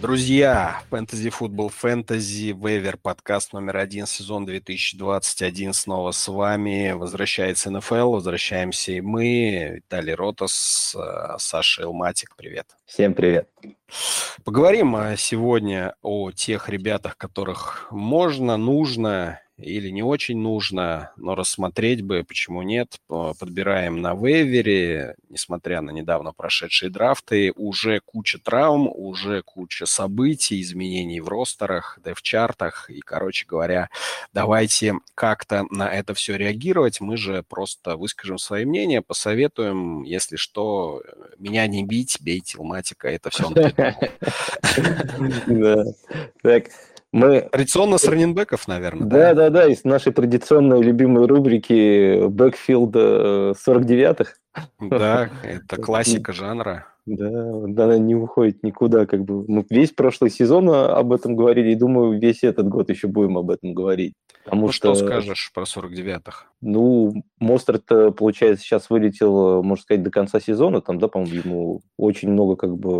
Друзья, фэнтези футбол, фэнтези, вейвер, подкаст номер один, сезон 2021 снова с вами. Возвращается НФЛ, возвращаемся и мы. Виталий Ротас, э, Саша Илматик, привет. Всем привет. Поговорим э, сегодня о тех ребятах, которых можно, нужно или не очень нужно, но рассмотреть бы, почему нет. Подбираем на вейвере, несмотря на недавно прошедшие драфты, уже куча травм, уже куча событий, изменений в ростерах, да в чартах. И, короче говоря, давайте как-то на это все реагировать. Мы же просто выскажем свои мнения, посоветуем, если что, меня не бить, бейте Илматика, это все Так, мы... Традиционно с раненбеков, наверное. Да, да, да, из нашей традиционной любимой рубрики Бэкфилд 49-х. Да, это классика жанра. Да, она не уходит никуда. Как бы мы весь прошлый сезон об этом говорили, и думаю, весь этот год еще будем об этом говорить. Потому ну, что... что скажешь про 49-х? Ну, Мостерт, получается, сейчас вылетел, можно сказать, до конца сезона. Там, да, по-моему, ему очень много как бы...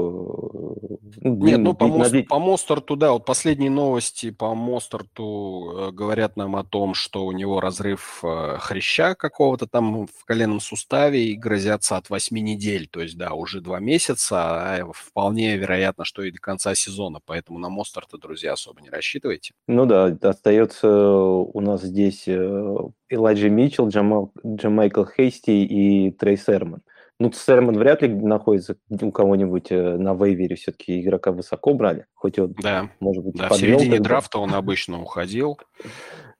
Ну, Нет, ну, по, мост, по Мостерту, да, вот последние новости по Мостерту э, говорят нам о том, что у него разрыв э, хряща какого-то там в коленном суставе и грозятся от 8 недель. То есть, да, уже два месяца, а вполне вероятно, что и до конца сезона. Поэтому на Мостерта, друзья, особо не рассчитывайте. Ну да, остается у нас здесь э, Элайджи Митчелл, Джамал, Джамайкл Хейсти и Трей Серман. Ну, Серман вряд ли находится у кого-нибудь э, на вейвере, все-таки игрока высоко брали, хоть он, да. может быть, да, в середине драфта он обычно уходил.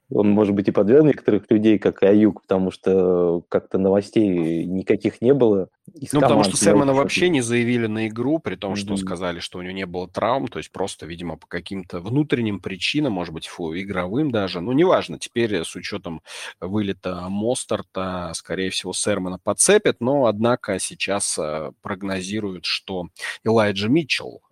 Он, может быть, и подвел некоторых людей, как и Аюк, потому что как-то новостей никаких не было. Ну, потому что Сэмона вообще не заявили на игру, при том, что mm-hmm. сказали, что у него не было травм, то есть просто, видимо, по каким-то внутренним причинам, может быть, фу, игровым даже. Ну, неважно, теперь с учетом вылета Мостерта, скорее всего, Сермона подцепят, но, однако, сейчас э, прогнозируют, что Элайджа Митчелл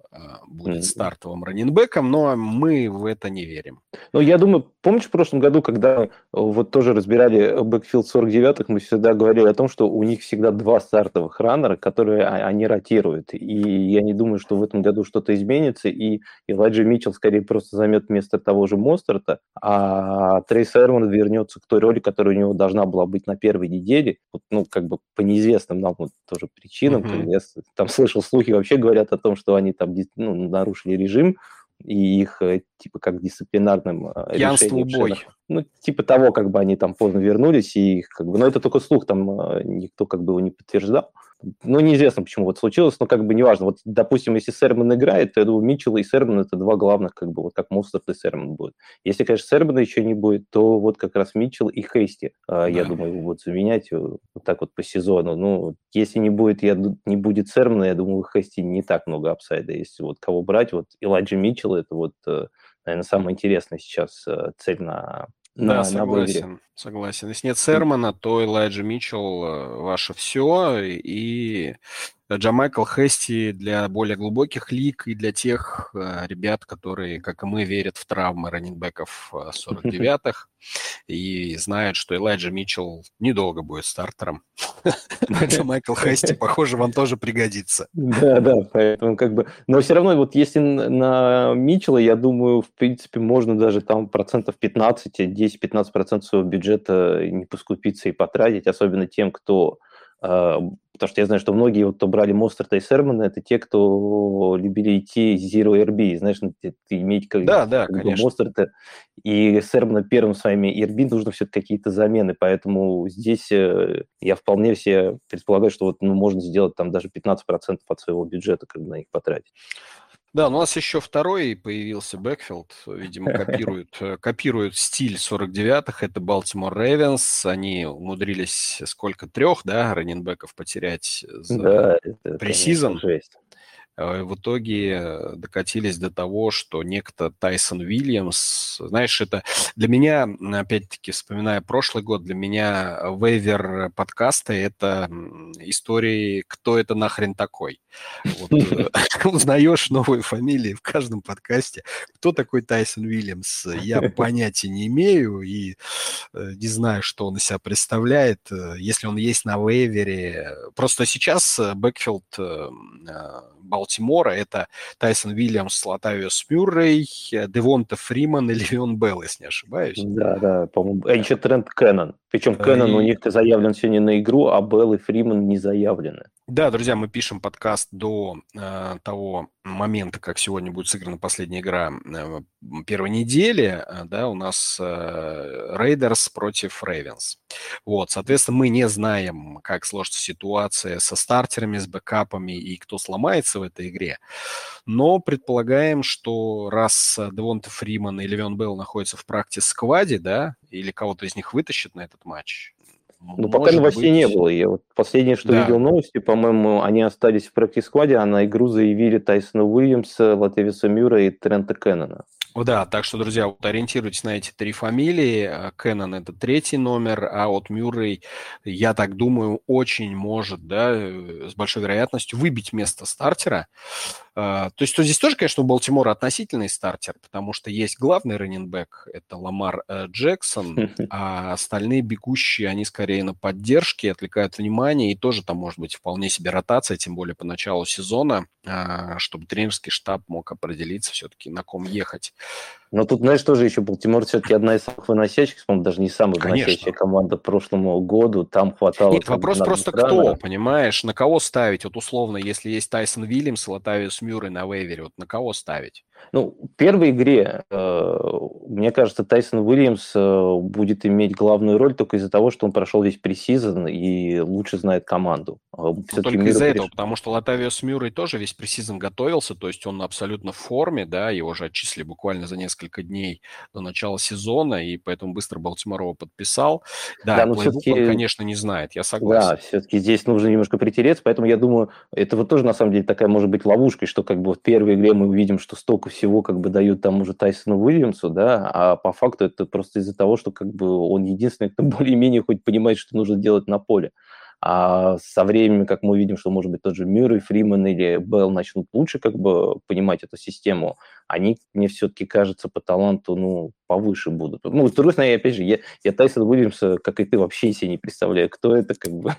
будет mm-hmm. стартовым running back ом, но мы в это не верим. Ну, я думаю, помнишь в прошлом году, когда вот тоже разбирали backfield 49-х, мы всегда говорили о том, что у них всегда два стартовых раннера, которые они ротируют. И я не думаю, что в этом году что-то изменится, и Элайджа Митчелл скорее просто займет место того же Мостерта, а Трей Сермон вернется к той роли, которая у него должна была быть на первой неделе, вот, ну, как бы по неизвестным нам вот тоже причинам. Mm-hmm. Я там слышал слухи, вообще говорят о том, что они там ну, нарушили режим, и их э, типа как дисциплинарным э, Пьянство решением. Ну, типа того, как бы они там поздно вернулись, и как бы, но это только слух, там э, никто как бы его не подтверждал. Ну, неизвестно, почему вот случилось, но как бы неважно. Вот, допустим, если Серман играет, то я думаю, Митчелл и Серман это два главных, как бы, вот как Мостер и Серман будет. Если, конечно, Сермана еще не будет, то вот как раз Митчелл и Хейсти, да. я думаю, его будут заменять вот так вот по сезону. Ну, если не будет, я, не будет Сермана, я думаю, Хейсти не так много апсайда. Если вот кого брать, вот Элайджи Митчелл, это вот, наверное, самая интересная сейчас цель на да, на, согласен, на согласен. Если нет Сермана, то Элайджа Митчелл э, ваше все, и Джамайкл Хести для более глубоких лиг и для тех э, ребят, которые, как и мы, верят в травмы раннингбеков 49-х и знают, что Элайджа Митчелл недолго будет стартером. Джамайкл Хести, похоже, вам тоже пригодится. Да, да, поэтому как бы... Но все равно, вот если на Митчелла, я думаю, в принципе, можно даже там процентов 15, 10-15 процентов своего бюджета не поскупиться и потратить, особенно тем, кто потому что я знаю, что многие, вот, кто брали Мостерта и Сермана, это те, кто любили идти Zero RB, знаешь, ну, иметь как, да, да, конечно. Мостерта и Сермана первым своими RB нужно все-таки какие-то замены, поэтому здесь э, я вполне все предполагаю, что вот, ну, можно сделать там даже 15% от своего бюджета, как бы на них потратить. Да, у нас еще второй появился бэкфилд, видимо, копирует, э, копирует стиль 49-х, это Балтимор Рейвенс, они умудрились сколько, трех, да, раненбеков потерять за да, preseason. Э, в итоге докатились до того, что некто Тайсон Уильямс, знаешь, это для меня, опять-таки, вспоминая прошлый год, для меня waiver подкаста – это истории, кто это нахрен такой. Э, узнаешь новые фамилии в каждом подкасте. Кто такой Тайсон Уильямс? Я понятия не имею и э, не знаю, что он из себя представляет. Если он есть на waiver е. Просто сейчас бэкфилд Балтимора. Это Тайсон Уильямс, Латавиус Мюррей, Девонта Фриман и Левион Белл, если не ошибаюсь. Да, да, по-моему. А еще Трент Кеннон. Причем Кеннон и... у них заявлен сегодня на игру, а Белл и Фриман не заявлены. Да, друзья, мы пишем подкаст до э, того момента, как сегодня будет сыграна последняя игра э, первой недели. Э, да, у нас Рейдерс э, против Рейвенс. Вот, соответственно, мы не знаем, как сложится ситуация со стартерами, с backup ами и кто сломается в этой игре. Но предполагаем, что раз Девонте Фриман и Левион Белл находятся в practice squad е, да, или кого-то из них вытащит на этот матч, ну, пока новостей быть... не было. Я вот последнее, что да. видел новости, по-моему, они остались в практис-складе, а на игру заявили Тайсона Уильямса, Латевиса Мюра и Трента Кеннона. Да, так что, друзья, вот ориентируйтесь на эти три фамилии. А, Кеннон – это третий номер, а вот Мюррей, я так думаю, очень может, да, э, с большой вероятностью выбить место стартера. А, то есть то здесь тоже, конечно, у Балтимора относительный стартер, потому что есть главный раненбэк, это Ламар э, Джексон, а остальные бегущие, они скорее на поддержке, отвлекают внимание, и тоже там может быть вполне себе ротация, тем более по началу сезона, а, чтобы тренерский штаб мог определиться все-таки, на ком ехать. Но тут, знаешь, тоже еще Балтимор все-таки одна из самых выносящих, по-моему, даже не самая Конечно. выносящая команда прошлому году. Там хватало... Нет, вопрос просто кто, понимаешь? На кого ставить? Вот условно, если есть Тайсон Вильямс, Латавиус Мюррей на вейвере, вот на кого ставить? Ну, в первой игре, э, мне кажется, Тайсон Уильямс э, будет иметь главную роль только из-за того, что он прошел весь пресизон и лучше знает команду. А ну, только из-за этого, потому что Латавиус Мюррей тоже весь пресизон готовился, то есть он абсолютно в форме, да, его же отчислили буквально за несколько дней до начала сезона, и поэтому быстро Балтимор его подписал. Да, да но все-таки... он, конечно, не знает, я согласен. Да, все-таки здесь нужно немножко притереться, поэтому я думаю, это вот тоже на самом деле такая может быть ловушкой, что как бы в первой игре мы увидим, что столько всего как бы дают там уже Тайсону Уильямсу, да, а по факту это просто из-за того, что как бы он единственный, кто более-менее хоть понимает, что нужно делать на поле. А со временем, как мы увидим, что, может быть, тот же Мюррей, Фриман или Белл начнут лучше как бы понимать эту систему, они, мне все-таки кажется, по таланту, ну, повыше будут. Ну, с другой стороны, опять же, я, я Тайсон Уильямса, как и ты, вообще себе не представляю, кто это, как бы.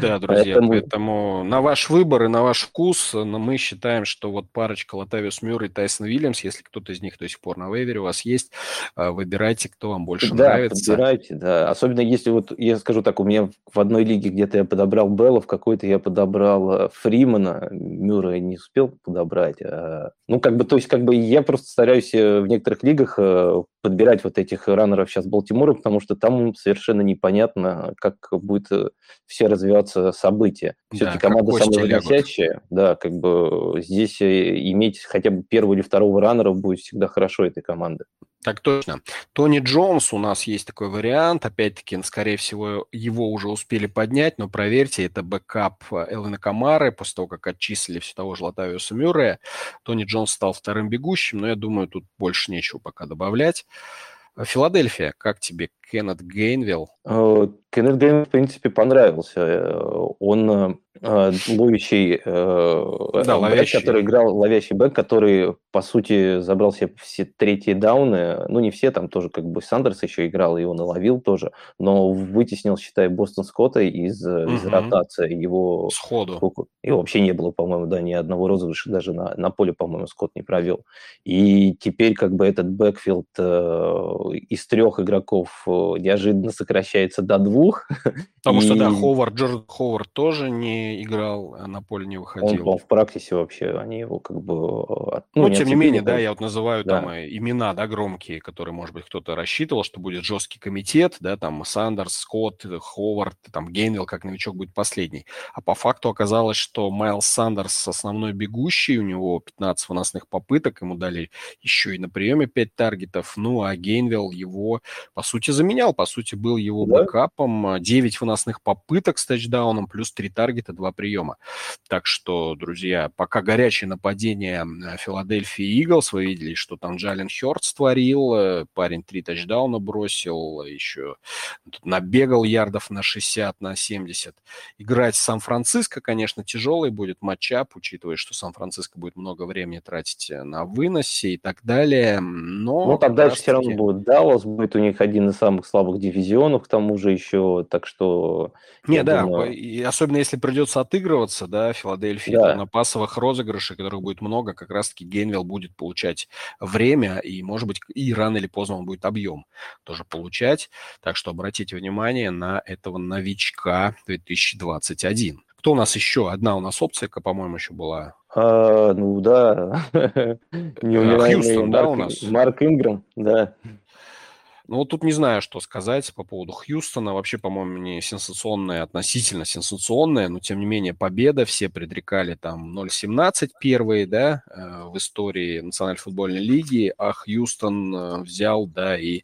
Да, друзья, поэтому... поэтому на ваш выбор и на ваш вкус, но мы считаем, что вот парочка Латавиус Мюр и Тайсон Уильямс, если кто-то из них до сих пор на вейвере у вас есть, а, выбирайте, кто вам больше да, нравится. выбирайте, да. Особенно если вот, я скажу так, у меня в одной лиге где-то я подобрал Белла, в какой-то я подобрал э, Фримана, Мюра я не успел подобрать. А, ну, как бы, то есть, как бы я просто стараюсь э, в некоторых лигах э, подбирать вот этих раннеров сейчас Балтимора, потому что там совершенно непонятно, как будет э, все развиваться события. Все-таки да, команда самая выносящая, да, как бы здесь иметь хотя бы первого или второго раннера будет всегда хорошо этой команды. Так точно. Тони Джонс, у нас есть такой вариант. Опять-таки, скорее всего, его уже успели поднять, но проверьте, это backup Элвина Камары после того, как отчислили все того же Латавиуса Мюррея. Тони Джонс стал вторым бегущим, но я думаю, тут больше нечего пока добавлять. Филадельфия, как тебе Кеннет Гейнвилл? Кеннет Гейнвилл, в принципе, понравился. Э, он э, э, ловящий да, бэк, который играл, ловящий бэк, который, по сути, забрал себе все третьи дауны. Ну, не все, там тоже как бы Сандерс еще играл, и он и ловил тоже, но вытеснил, считай, Бостон Скотта из, угу. из ротации. Его Сходу. И вообще не было, по-моему, да, ни одного розыгрыша даже на, на поле, по-моему, Скотт не провел. И теперь как бы этот бэкфилд э, из трех игроков неожиданно сокращается до двух. Потому и... что, да, Ховард, Джордан Ховард тоже не играл, а на поле не выходил. Он, он в практике вообще, они его как бы... Ну, ну тем не менее, да, я вот называю да. там э, имена, да, громкие, которые, может быть, кто-то рассчитывал, что будет жесткий комитет, да, там Сандерс, Скотт, Ховард, там Гейнвилл как новичок будет последний. А по факту оказалось, что Майлз Сандерс основной бегущий, у него 15 выносных попыток, ему дали еще и на приеме 5 target ов, ну, а Гейнвилл его, по сути, заменил заменял, по сути, был его да? backup ом. 9 выносных попыток с тачдауном, плюс 3 target а, 2 приема. Так что, друзья, пока горячее нападение Филадельфии Иглс, вы видели, что там Джален Хёртс творил, э, парень 3 тачдауна бросил, еще набегал ярдов на 60, на 70. Играть с Сан-Франциско, конечно, тяжелый будет matchup, учитывая, что Сан-Франциско будет много времени тратить на выносе и так далее. Но ну, там дальше все равно будет Даллас, будет у них один из самых слабых дивизионов, к тому же еще, так что... Не, да, думаю... и особенно если придется отыгрываться, да, Филадельфия да. на пасовых розыгрышах, которых будет много, как раз-таки Гейнвилл будет получать время, и, может быть, и рано или поздно он будет объем тоже получать. Так что обратите внимание на этого новичка 2021. Кто у нас еще? Одна у нас опция, по-моему, еще была. А, ну да. Хьюстон, да, у нас? Марк Инграм, да. Ну, вот тут не знаю, что сказать по поводу Хьюстона. Вообще, по-моему, не сенсационная, относительно сенсационная, но, тем не менее, победа. Все предрекали там 0-17 первые, да, э, в истории Национальной футбольной лиги, а Хьюстон э, взял, да, и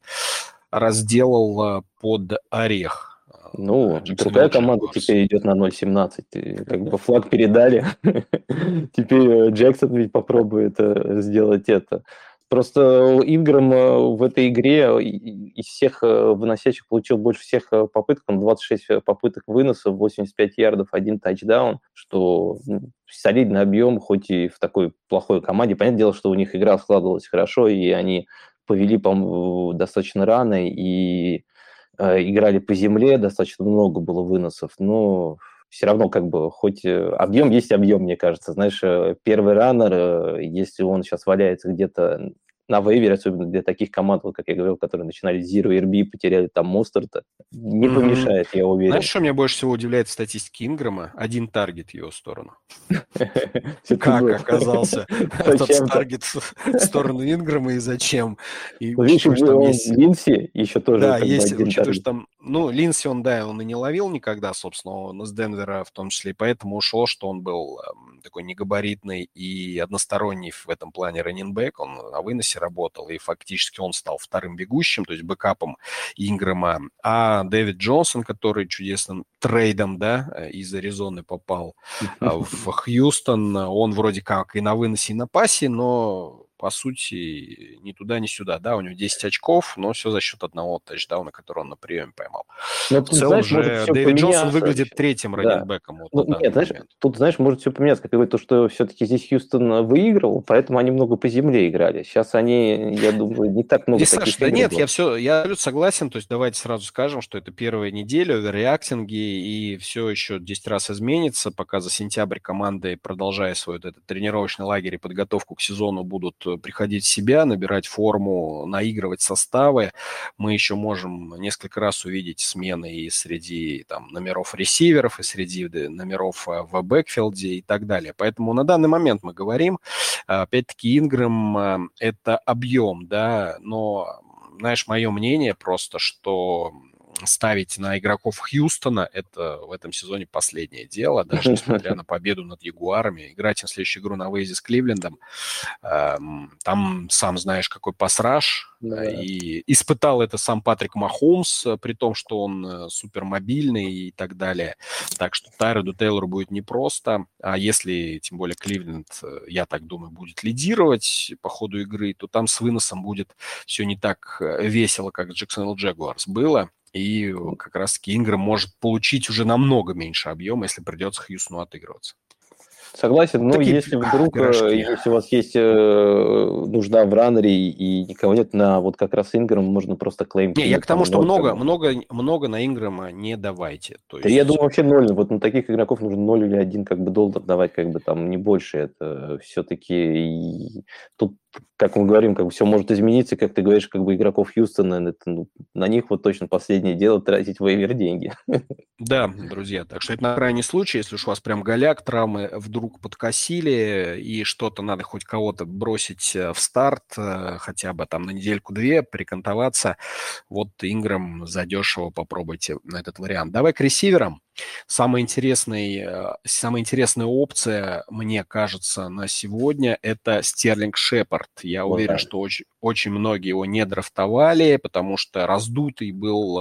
разделал э, под орех ну, Джексон другая команда теперь идет на 0.17. Как бы флаг передали. теперь Джексон ведь попробует сделать это. Просто Инграм э, в этой игре из всех э, выносящих получил больше всех э, попыток. Он 26 попыток выноса, 85 ярдов, один тачдаун, что ну, солидный объем, хоть и в такой плохой команде. Понятное дело, что у них игра складывалась хорошо, и они повели, по достаточно рано, и э, играли по земле, достаточно много было выносов, но все равно как бы хоть объем есть объем, мне кажется. Знаешь, первый раннер, если он сейчас валяется где-то на waiver е, особенно для таких команд, вот как я говорил, которые начинали Zero RB и потеряли там Мостерта, не mm-hmm. помешает, я уверен. Знаешь, что меня больше всего удивляет в статистике Инграма? Один target в его сторону. Как оказался этот target в сторону Инграма и зачем? Ну, видишь, Линси еще тоже Да, есть, учитывая, что там, ну, Линси он, да, он и не ловил никогда, собственно, он из Денвера в том числе, и поэтому ушло, что он был эм, такой негабаритный и односторонний в этом плане раненбэк, он на выносе работал, и фактически он стал вторым бегущим, то есть backup ом Ингрэма. А Дэвид Джонсон, который чудесным трейдом, да, э, из Аризоны попал а, в Хьюстон, он вроде как и на выносе, и на пасе, но по сути, ни туда, ни сюда. Да, у него 10 очков, но все за счет одного тачдауна, который он на приеме поймал. Но, ну, в целом же Дэвид Джонсон выглядит третьим да. раненбеком. Вот ну, нет, знаешь, момент. тут, знаешь, может все поменяться. Как то, что все-таки здесь Хьюстон выиграл, поэтому они много по земле играли. Сейчас они, я думаю, не так много и, таких Саш, да нет, я все, я согласен. То есть давайте сразу скажем, что это первая неделя, реактинги, и все еще 10 раз изменится, пока за сентябрь команды, продолжая свой вот этот тренировочный лагерь и подготовку к сезону, будут приходить в себя, набирать форму, наигрывать составы. Мы еще можем несколько раз увидеть смены и среди там, номеров ресиверов, и среди номеров э, в бэкфилде и так далее. Поэтому на данный момент мы говорим, опять-таки, Ингрэм э, – это объем, да, но, знаешь, мое мнение просто, что ставить на игроков Хьюстона, это в этом сезоне последнее дело, даже несмотря на победу над Ягуарами. Играть на следующую игру на выезде с Кливлендом, эм, там сам знаешь, какой пасраж, да. и испытал это сам Патрик Махомс, при том, что он э, супермобильный и так далее. Так что Тайроду Тейлору будет непросто, а если, тем более, Кливленд, э, я так думаю, будет лидировать по ходу игры, то там с выносом будет все не так э, весело, как Джексон Джегуарс было. И как раз-таки Ингрэм может получить уже намного меньше объема, если придется Хьюстону отыгрываться. Согласен, но Такие если вдруг, э, пирожки. если у вас есть э, нужда в раннере и никого нет на вот как раз Ингрэм, можно просто клейм. Не, я к тому, что много, много, много на Ингрэма не давайте. То есть... Да я думаю, вообще ноль. Вот на таких игроков нужно ноль или один как бы доллар давать, как бы там не больше. Это все-таки тут как мы говорим, как бы все может измениться, как ты говоришь, как бы игроков Хьюстона, это, ну, на них вот точно последнее дело тратить вейвер деньги. Да, друзья, так что это на крайний случай, если уж у вас прям голяк, травмы вдруг подкосили, и что-то надо хоть кого-то бросить э, в старт, э, хотя бы там на недельку-две, прикантоваться, вот Инграм задешево попробуйте на этот вариант. Давай к ресиверам. Самая интересная, самая интересная опция, мне кажется, на сегодня – это Стерлинг Шепард. Я вот уверен, да. что очень, очень многие его не драфтовали, потому что раздутый был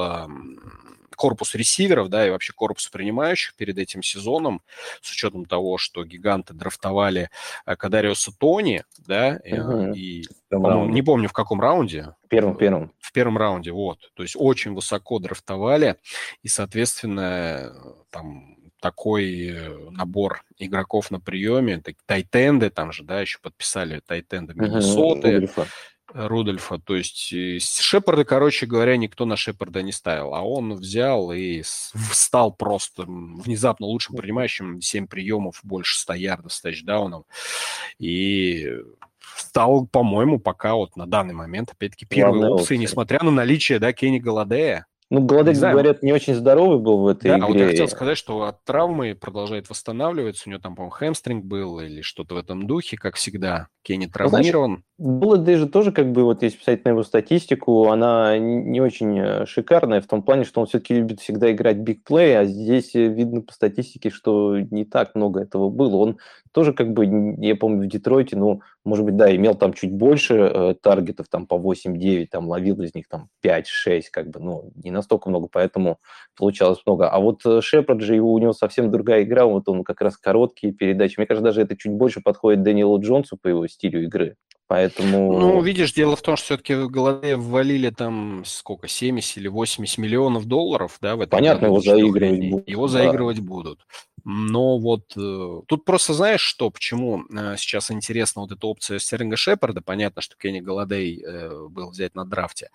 корпус ресиверов, да, и вообще корпус принимающих перед этим сезоном, с учетом того, что гиганты драфтовали э, Кадариуса Тони, да, угу. и, не помню, в каком раунде. В первом, первом. В первом раунде, вот. То есть очень высоко драфтовали, и, соответственно, там такой э, набор игроков на приеме, тайтенды там же, да, еще подписали тайтенды Миннесоты, угу, Рудольфа. То есть Шепарда, короче говоря, никто на Шепарда не ставил, а он взял и стал просто внезапно лучшим принимающим, 7 приемов, больше 100 ярдов с тачдауном. И стал, по-моему, пока вот на данный момент, опять-таки, первой опцией, несмотря на наличие, да, Кенни Голодея. Ну, Голодек, говорят, не очень здоровый был в этой да, игре. А вот я хотел сказать, что от травмы продолжает восстанавливаться. У него там, по-моему, хэмстринг был или что-то в этом духе, как всегда. Кенни ну, травмирован. Голодей же тоже, как бы, вот если писать на его статистику, она не очень э, шикарная в том плане, что он все-таки любит всегда играть бигплей, а здесь э, видно по статистике, что не так много этого было. Он тоже, как бы, я помню, в Детройте, ну, может быть, да, имел там чуть больше э, таргетов, там по 8-9, там ловил из них там 5-6, как бы, ну, не настолько много, поэтому получалось много. А вот э, Шепард же, его, у него совсем другая игра, вот он как раз короткие передачи. Мне кажется, даже это чуть больше подходит Дэниелу Джонсу по его стилю игры. Поэтому... Ну, видишь, дело в том, что все-таки в голове ввалили там сколько, 70 или 80 миллионов долларов, да, в этом Понятно, году, его заигрывать будут. Его да. заигрывать будут. Но вот э, тут просто знаешь, что, почему э, сейчас интересна вот эта опция Стерлинга Шепарда, понятно, что Кенни Голодей э, был взять на драфте,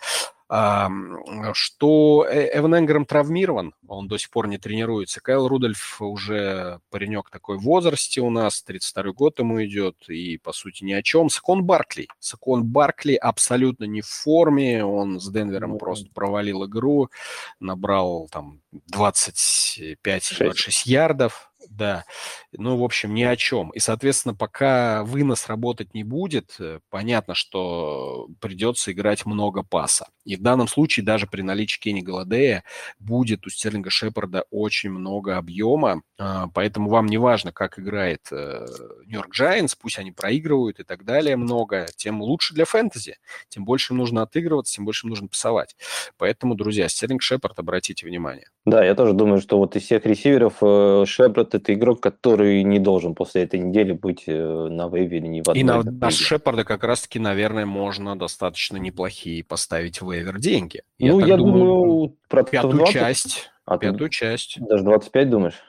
что э, Эван Энгером травмирован, он до сих пор не тренируется. Кайл Рудольф уже паренек такой в возрасте у нас, 32 год ему идет, и, по сути, ни о чем. Сакон Баркли. Сакон Баркли абсолютно не в форме, он с Денвером mm-hmm. просто провалил игру, набрал там 25-26 ярдов, да. Ну, в общем, ни о чем. И, соответственно, пока вынос работать не будет, э, понятно, что придется играть много паса. И в данном случае даже при наличии Кенни Голодея будет у Стерлинга Шепарда очень много объема, а, поэтому вам не важно, как играет Нью-Йорк э, Giants, пусть они проигрывают и так далее много, тем лучше для фэнтези, тем больше им нужно отыгрываться, тем больше им нужно пасовать. Поэтому, друзья, Стерлинг Шепард, обратите внимание. Да, я тоже думаю, что вот из всех ресиверов э, Шепард – это игрок, который не должен после этой недели быть э, на вейве или ни в одной. И на, на Шепарда как раз-таки, наверное, можно достаточно неплохие поставить в вейвер деньги. Я ну, я думаю, думаю пятую 20... часть. А пятую часть. Даже 25, думаешь?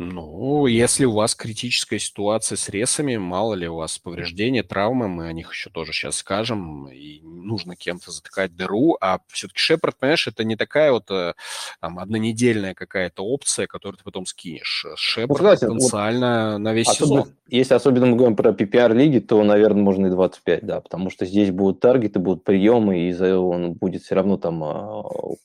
Ну, если у вас критическая ситуация с ресами, мало ли у вас повреждения, травмы, мы о них еще тоже сейчас скажем, и нужно кем-то затыкать дыру, а все-таки Шепард, понимаешь, это не такая вот э, там, однонедельная какая-то опция, которую ты потом скинешь. Шепард ну, потенциально вот, на весь особенно, сезон. Если особенно мы говорим про PPR-лиги, то, наверное, можно и 25, да, потому что здесь будут таргеты, будут приемы, и он будет все равно там а,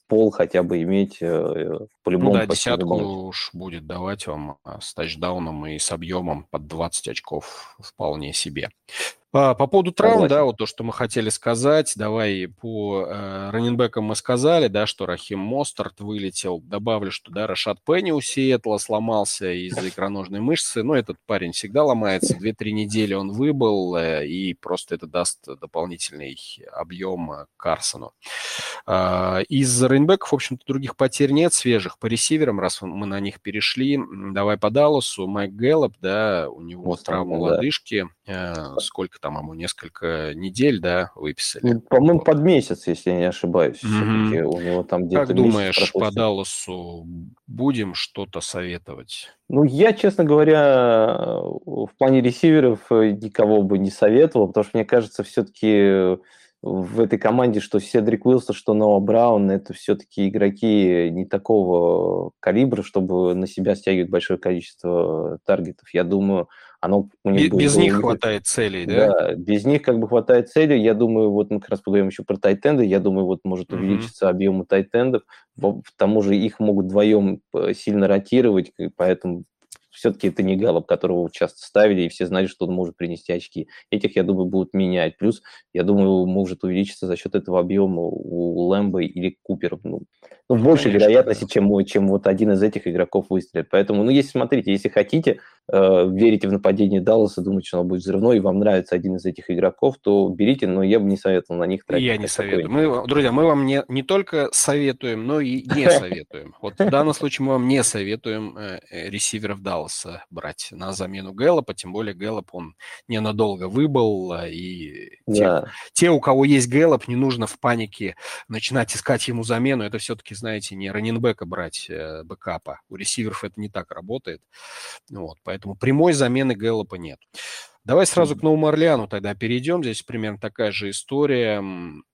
пол хотя бы иметь э, по-любому. Ну да, десятку уж будет давать вам с тачдауном и с объемом под 20 очков вполне себе. По, по поводу травм, да, вот то, что мы хотели сказать, давай по э, раненбекам мы сказали, да, что Рахим Мостарт вылетел. Добавлю, что, да, Рашат Пенни у Сиэтла сломался из-за икроножной мышцы. Ну, этот парень всегда ломается. Две-три недели он выбыл, э, и просто это даст дополнительный объем э, Карсону. Э, из раненбеков, в общем-то, других потерь нет, свежих. По ресиверам, раз мы на них перешли, давай по Далласу. Майк Гэллоп, да, у него вот травма да. лодыжки. Э, сколько там ему несколько недель, да, выписали. Ну, по-моему, под месяц, если я не ошибаюсь. Mm-hmm. У него там где-то Как думаешь, по Далласу будем что-то советовать? Ну, я, честно говоря, в плане ресиверов э, никого бы не советовал, потому что, мне кажется, все-таки в этой команде, что Седрик Уилсон, что Ноа Браун, это все-таки игроки не такого калибра, чтобы на себя стягивать большое количество таргетов. Я думаю, оно у них без, будет, без них хватает целей, да? Да, без них как бы хватает целей. Я думаю, вот мы как раз поговорим еще про тайтенды. Я думаю, вот может uh-huh. увеличиться объем тайтендов. К тому же их могут вдвоем э, сильно ротировать, поэтому все-таки это не Галлоп, которого часто ставили, и все знали, что он может принести очки. Этих, я думаю, будут менять. Плюс, я думаю, может увеличиться за счет этого объема у Лэмбо или Купера. Ну, ну, ну больше вероятности, да. чем, чем вот один из этих игроков выстрелит. Поэтому, ну, если, смотрите, если хотите, э, верите в нападение Далласа, думаете, что оно будет взрывной, и вам нравится один из этих игроков, то берите, но я бы не советовал на них тратить. Я не советую. Мы, друзья, мы вам не, не только советуем, но и не советуем. Вот в данном случае мы вам не советуем э, э, ресиверов Далласа брать на замену Гэллопа, тем более Гэллоп, он ненадолго выбыл, а, и те, те, у кого есть Гэллоп, не нужно в панике начинать искать ему замену. Это все-таки, знаете, не раненбека брать э, бэкапа. У ресиверов это не так работает. Вот, поэтому прямой замены Гэллопа нет. Давай сразу к Новому Орлеану тогда перейдем. Здесь примерно такая же история.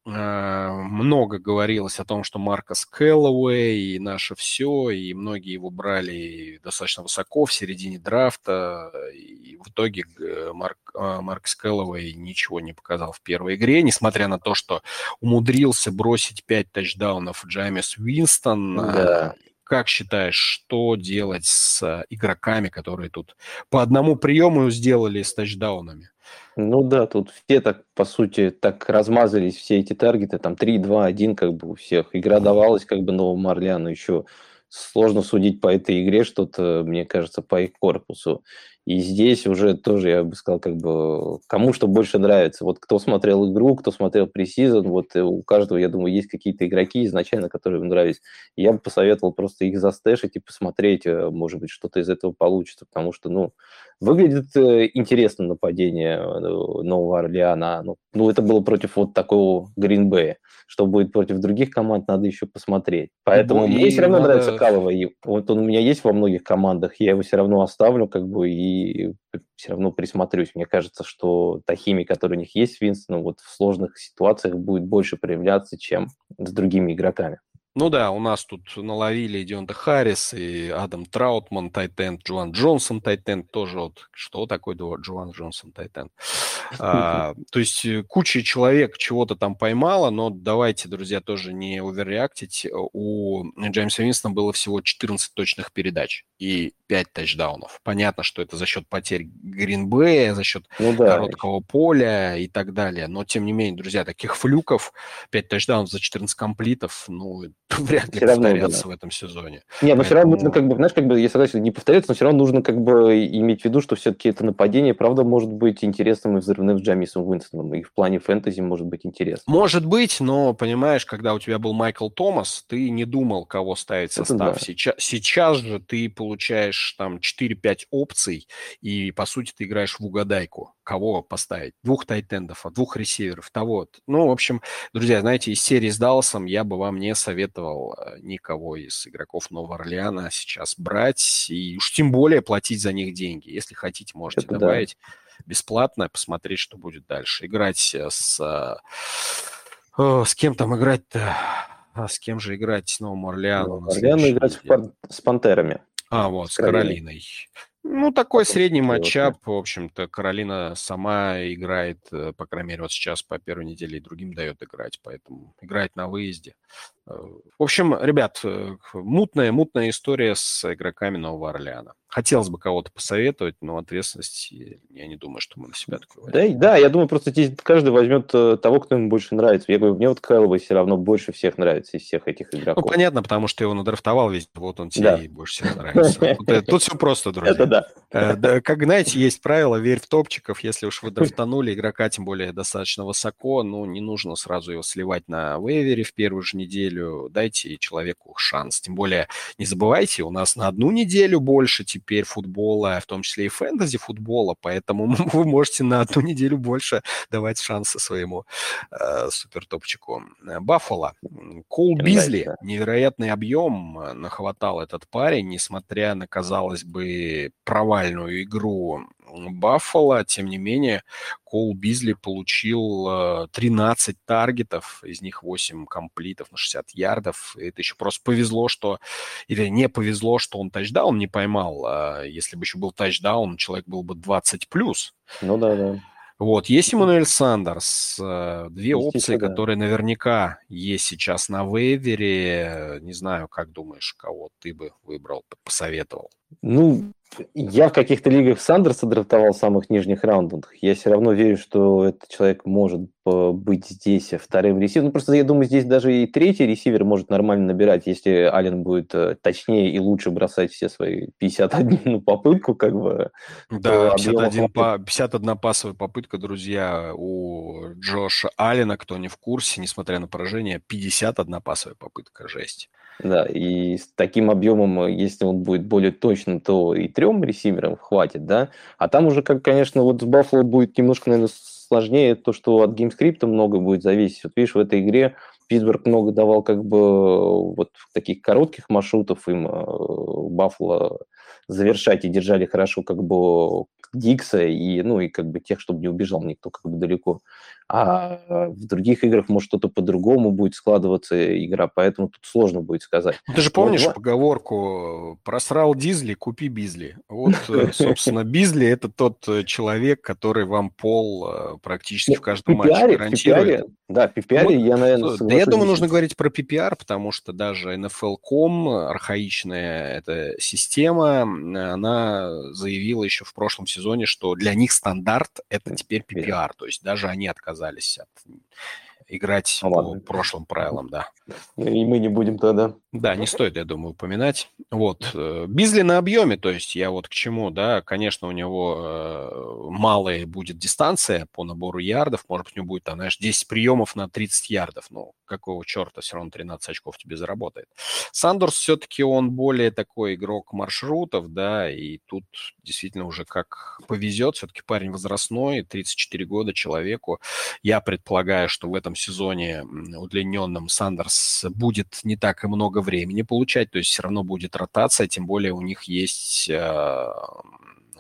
А, много говорилось о том, что Маркос Кэллоуэй и наше все, и многие его брали достаточно высоко в середине драфта. И в итоге Марк, а, Маркос Кэллоуэй ничего не показал в первой игре, несмотря на то, что умудрился бросить 5 тачдаунов Джаймис Уинстон. А, да. Как считаешь, что делать с игроками, которые тут по одному приему сделали с тачдаунами? Ну да, тут все так, по сути, так размазались, все эти таргеты, там 3, 2, 1, как бы у всех. Игра давалась как бы Новому Орлеану еще сложно судить по этой игре что-то, мне кажется, по их корпусу. И здесь уже тоже, я бы сказал, как бы кому что больше нравится. Вот кто смотрел игру, кто смотрел пресизон, вот э, у каждого, я думаю, есть какие-то игроки изначально, которые им нравились. Я бы посоветовал просто их застэшить и посмотреть, э, может быть, что-то из этого получится, потому что, ну, выглядит э, интересно нападение Нового Орлеана. Ну, ну, это было против вот такого Гринбея. Что будет против других команд, надо еще посмотреть. Поэтому и мне все равно надо... нравится Калова. И вот он у меня есть во многих командах, я его все равно оставлю, как бы, и все равно присмотрюсь. Мне кажется, что та химия, которая у них есть с Винстоном, вот в сложных ситуациях будет больше проявляться, чем с другими игроками. Ну да, у нас тут наловили Дионта Харрис и Адам Траутман, Тайтенд, Джоан Джонсон, Тайтенд, тоже вот, что такое Джоан Джонсон, Тайтенд. А, то есть э, куча человек чего-то там поймала, но давайте, друзья, тоже не оверреактить. У Джеймса Винстона было всего 14 точных передач и 5 тачдаунов. Понятно, что это за счет потерь Гринбея, за счет ну, да. короткого поля и так далее. Но, тем не менее, друзья, таких флюков, 5 тачдаунов за 14 комплитов, ну, вряд ли все повторятся равно, да. в этом сезоне. Не, но Поэтому... все равно нужно, как бы, знаешь, как бы, я согласен, не повторяться, но все равно нужно как бы иметь в виду, что все-таки это нападение, правда, может быть интересным и взрывным с Джамисом Уинстоном, и в плане фэнтези может быть интересно. Может быть, но, понимаешь, когда у тебя был Майкл Томас, ты не думал, кого ставить состав. Да. Сейчас, сейчас же ты получаешь там 4-5 опций, и, по сути, ты играешь в угадайку кого поставить. Двух тайтендов, а двух ресиверов, того. Ну, в общем, друзья, знаете, из серии с Далласом я бы вам не советовал э, никого из игроков Нового Орлеана сейчас брать, и уж тем более платить за них деньги. Если хотите, можете Это добавить да. бесплатно, посмотреть, что будет дальше. Играть э, с... О, э, с кем там играть-то? А с кем же играть с Новым Орлеаном? Орлеан играть с Пантерами. А, вот, с, с Каролиной. Ну, такой средний матчап, в общем-то, Каролина сама играет, э, по крайней мере, вот сейчас по первой неделе и другим дает играть, поэтому играет на выезде. Э, в общем, ребят, э, мутная, мутная история с игроками Нового Орлеана. Хотелось бы кого-то посоветовать, но ответственность, я не думаю, что мы на себя такое да, да, я думаю, просто здесь каждый возьмет э, того, кто ему больше нравится. Я говорю, мне вот Кэллоуэй все равно больше всех нравится из всех этих ну, игроков. Ну, понятно, потому что его надрафтовал весь, вот он тебе да. и больше всех нравится. Тут все просто, друзья. Это да. Как, знаете, есть правило, верь в топчиков, если уж вы драфтанули игрока, тем более достаточно высоко, ну, не нужно сразу его сливать на вейвере в первую же неделю, неделю, дайте человеку шанс. Тем более, не забывайте, у нас на одну неделю больше теперь футбола, в том числе и фэнтези футбола, поэтому вы можете на одну неделю больше давать шансы своему э, супертопчику. Баффало. Кол Бизли, невероятный объем э, нахватал этот парень, несмотря на, казалось бы, провальную игру Баффало, тем не менее, Кол Бизли получил 13 э, таргетов, из них 8 комплитов на 60 ярдов. Это еще просто повезло, что... Или не повезло, что он тачдаун не поймал. А если бы еще был тачдаун, человек был бы 20+. плюс. Ну да, да. Вот, есть Эммануэль Сандерс, э, две опции, да. которые наверняка есть сейчас на вейвере. Не знаю, как думаешь, кого ты бы выбрал, посоветовал? Ну, я в каких-то лигах Сандерса драфтовал в самых нижних раундах. Я все равно верю, что этот человек может быть здесь вторым ресивером. Ну, просто я думаю, здесь даже и третий ресивер может нормально набирать, если Ален будет э, точнее и лучше бросать все свои 51 попытку, как бы. Да, 51, по, 51 пасовая попытка, друзья, у Джоша Аллена, кто не в курсе, несмотря на поражение, 51 пасовая попытка, жесть. Да, и с таким объемом, э, если он будет более точным, то и трем ресиверам хватит, да. А там уже, как, конечно, вот с Баффало будет немножко, наверное, сложнее то, что от геймскрипта много будет зависеть. Вот видишь, в этой игре Питтсбург много давал как бы вот таких коротких маршрутов им э, Баффало завершать и держали хорошо как бы Дикса и, ну, и как бы тех, чтобы не убежал никто как бы далеко а в других играх может что-то по-другому будет складываться игра, поэтому тут сложно будет сказать. Ну, ты же помнишь вот, поговорку «просрал Дизли, купи Бизли». Вот, э, собственно, Бизли – это тот э, человек, который вам пол э, практически в каждом матче гарантирует. Да, PPR я, наверное, Да, я думаю, нужно говорить про PPR, потому что даже NFL.com, архаичная эта система, она заявила еще в прошлом сезоне, что для них стандарт – это теперь PPR, то есть даже они отказались отказались от играть ну, по ладно. прошлым правилам, да. И мы не будем тогда. Да, не стоит, я думаю, упоминать. Вот. Бизли на объеме, то есть я вот к чему, да, конечно, у него э, малая будет дистанция по набору ярдов, может быть, у него будет, там, знаешь, 10 приемов на 30 ярдов, ну, какого черта, все равно 13 очков тебе заработает. Сандорс все-таки он более такой игрок маршрутов, да, и тут действительно уже как повезет, все-таки парень возрастной, 34 года человеку. Я предполагаю, что в этом сезоне удлиненном Сандерс будет не так и много времени получать, то есть все равно будет ротация, тем более у них есть э,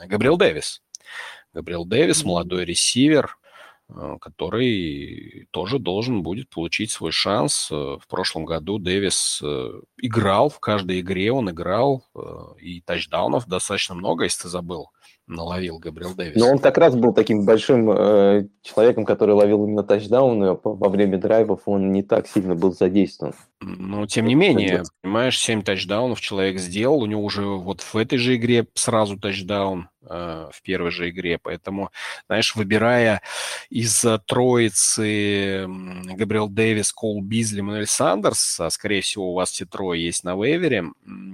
Габриэл Дэвис. Габриэл Дэвис, молодой ресивер, э, который тоже должен будет получить свой шанс. Э, в прошлом году Дэвис э, играл, в каждой игре он играл, и тачдаунов достаточно много, если ты забыл наловил Габриэл Дэвис. Но он как раз был таким большим э, человеком, который ловил именно тачдауны, а во время драйвов он не так сильно был задействован. Но, тем не менее, понимаешь, 7 тачдаунов человек сделал, у него уже вот в этой же игре сразу тачдаун, в первой же игре, поэтому, знаешь, выбирая из троицы Габриэл Дэвис, Кол Бизли, Мануэль Сандерс, а, скорее всего, у вас все трое есть на вейвере,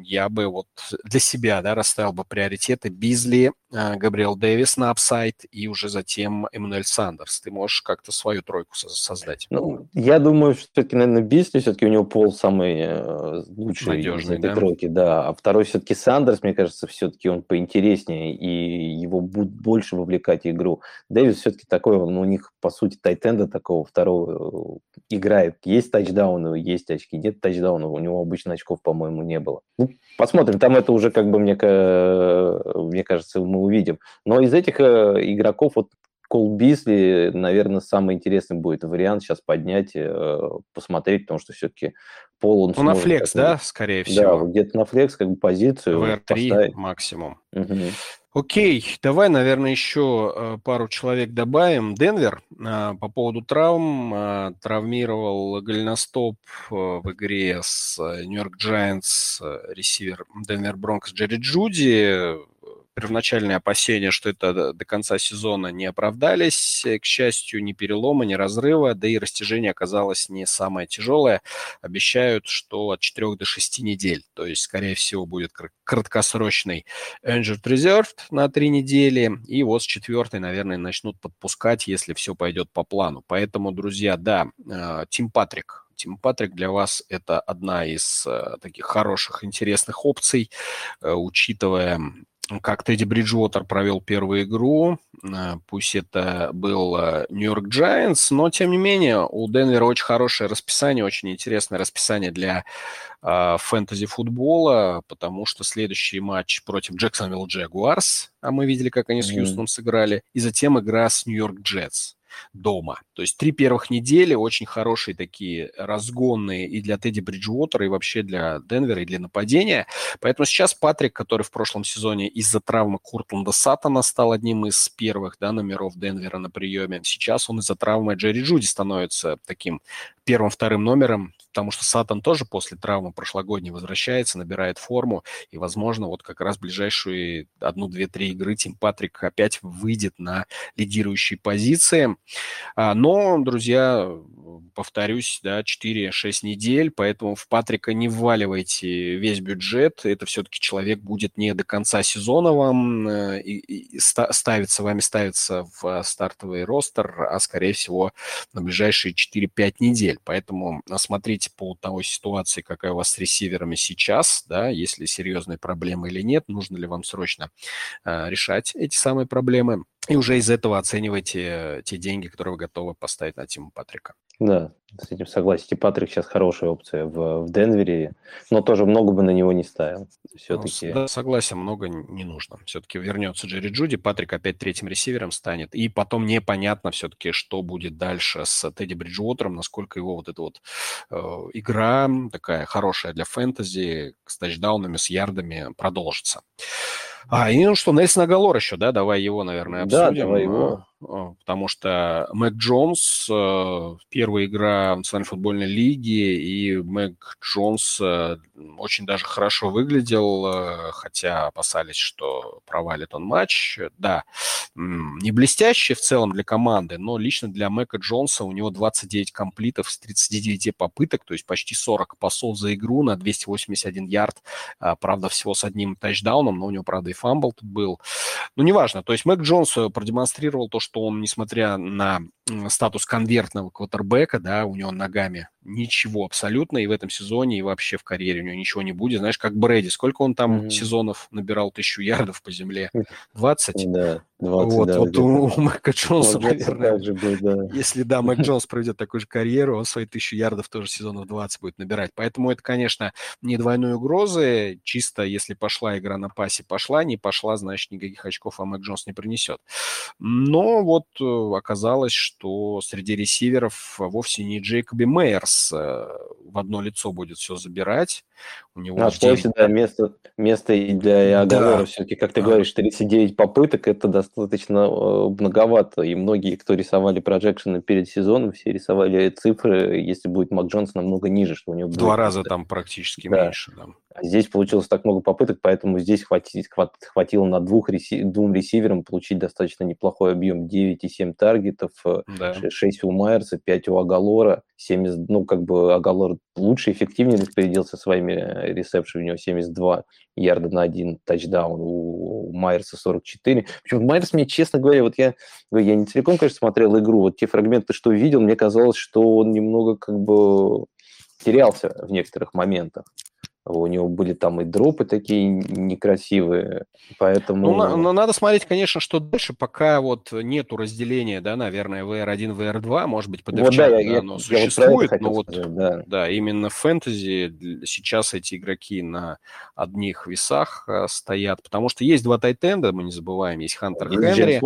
я бы вот для себя, да, расставил бы приоритеты Бизли, э, Габриэл Дэвис на upside и уже затем Эммануэль Сандерс. Ты можешь как-то свою тройку создать? Ну, я думаю, все-таки, наверное, Бизли, все-таки у него пол самый э, лучший Надежный, из этой да? тройки, да. А второй все-таки Сандерс, мне кажется, все-таки он поинтереснее, и его будет больше вовлекать игру. Дэвис все-таки такой, он у них, по сути, тайтенда такого второго э, играет. Есть тачдауны, есть очки, нет тачдаунов, у него обычно очков, по-моему, не было. Ну, посмотрим, там это уже, как бы, мне, мне кажется, мы увидим. Но из этих э, игроков, вот Кол Бисли, наверное, самый интересный будет вариант сейчас поднять, э, посмотреть, потому что все-таки Пол он Ну, на флекс, да, скорее всего? Да, где-то на флекс, как бы позицию. VR3 поставить. максимум. Угу. Окей, давай, наверное, еще э, пару человек добавим. Денвер э, по поводу травм травмировал голеностоп в игре с Нью-Йорк Giants ресивер Денвер Бронкс Джерри Джуди первоначальные опасения, что это до конца сезона не оправдались. К счастью, ни перелома, ни разрыва, да и растяжение оказалось не самое тяжелое. Обещают, что от 4 до 6 недель. То есть, скорее всего, будет краткосрочный injured reserved на 3 недели. И вот с четвертой, наверное, начнут подпускать, если все пойдет по плану. Поэтому, друзья, да, э, Тим Патрик, Тим Патрик для вас это одна из э, таких хороших, интересных опций, э, учитывая как Тедди Бриджуотер провел первую игру, э, пусть это был Нью-Йорк Giants, но тем не менее у Денвера очень хорошее расписание, очень интересное расписание для э, фэнтези-футбола, потому что следующий матч против Джексонвилл Джагуарс, а мы видели, как они с Хьюстоном сыграли, и затем игра с Нью-Йорк Джетс дома. То есть три первых недели очень хорошие такие разгонные и для Тедди Бриджуотера, и вообще для Денвера, и для нападения. Поэтому сейчас Патрик, который в прошлом сезоне из-за травмы Куртланда Саттона стал одним из первых да, номеров Денвера на приеме, сейчас он из-за травмы Джерри Джуди становится таким первым-вторым номером, потому что Сатан тоже после травмы прошлогодней возвращается, набирает форму, и, возможно, вот как раз ближайшие одну, две, три игры Тим Патрик опять выйдет на лидирующие позиции. А, но, друзья, повторюсь, да, 4-6 недель, поэтому в Патрика не вваливайте весь бюджет, это все-таки человек будет не до конца сезона вам э, и, и ставится, вами ставится в стартовый ростер, а, скорее всего, на ближайшие 4-5 недель. Поэтому осмотрите по того ситуации, какая у вас с ресиверами сейчас, да, есть ли серьезные проблемы или нет, нужно ли вам срочно э, решать эти самые проблемы. И уже из этого оценивайте те деньги, которые вы готовы поставить на Тима Патрика. Да, с этим согласен. Ти Патрик сейчас хорошая опция в, в Денвере, но тоже много бы на него не ставил. Все-таки... Ну, да, согласен, много не нужно. Все-таки вернется Джерри Джуди, Патрик опять третьим ресивером станет. И потом непонятно все-таки, что будет дальше с Тедди Бриджуотером, насколько его вот эта вот э, игра такая хорошая для фэнтези с тачдаунами, с ярдами продолжится. А, и ну что, Нельсон Агалор еще, да? Давай его, наверное, обсудим. Да, давай его. А, потому что Мэг Джонс, э, первая игра Национальной футбольной лиге, и Мэг Джонс э, очень даже хорошо выглядел, э, хотя опасались, что провалит он матч. Да, не блестящий в целом для команды, но лично для Мэка Джонса у него 29 комплитов с 39 попыток, то есть почти 40 пасов за игру на 281 ярд, правда, всего с одним тачдауном, но у него, правда, и фамбл тут был. Ну, неважно, то есть Мэк Джонс продемонстрировал то, что он, несмотря на статус конвертного квотербека, да, у него ногами ничего абсолютно, и в этом сезоне, и вообще в карьере у него ничего не будет. Знаешь, как Брэди, сколько он там mm-hmm. сезонов набирал тысячу ярдов по земле? 20? Да, 20, Вот, да, вот у, у Мэка Джонса, наверное, будет, да. если, да, Мэк Джонс проведет такую же карьеру, он свои тысячу ярдов тоже сезонов 20 будет набирать. Поэтому это, конечно, не двойной угрозы, чисто если пошла игра на пасе, пошла, не пошла, значит, никаких очков а Мэк Джонс не принесет. Но вот э, оказалось, что среди ресиверов вовсе не Джейкоби Мейерс э, в одно лицо будет все забирать. У него а 9... после, да, место, место для Агалора да. все-таки, как ты да. говоришь, 39 попыток, это достаточно э, многовато. И многие, кто рисовали проекшены перед сезоном, все рисовали цифры, если будет Мак Джонс намного ниже, что у него В два раза там практически да. меньше. Да. А здесь получилось так много попыток, поэтому здесь хватит, хватило на двух реси, двум ресиверам получить достаточно неплохой объем 9,7 таргетов, э, да. 6 у Майерса, 5 у Агалора, 70, ну, как бы Агалор лучше, эффективнее распорядился своими э, ресепшенами, у него 72 ярда на один тачдаун, у Майерса 44. Причем Майерс мне, честно говоря, вот я, я не целиком, конечно, смотрел игру, вот те фрагменты, что видел, мне казалось, что он немного как бы терялся в некоторых моментах. У него были там и дропы такие некрасивые, поэтому... Ну, но надо смотреть, конечно, что дальше, пока вот нету разделения, да, наверное, VR1, VR2, может быть, под вот, да, да, я, оно я существует, вот но вот, сказать, да. да, именно в фэнтези сейчас эти игроки на одних весах э, стоят, потому что есть два тайтенда, мы не забываем, есть Хантер Хенри,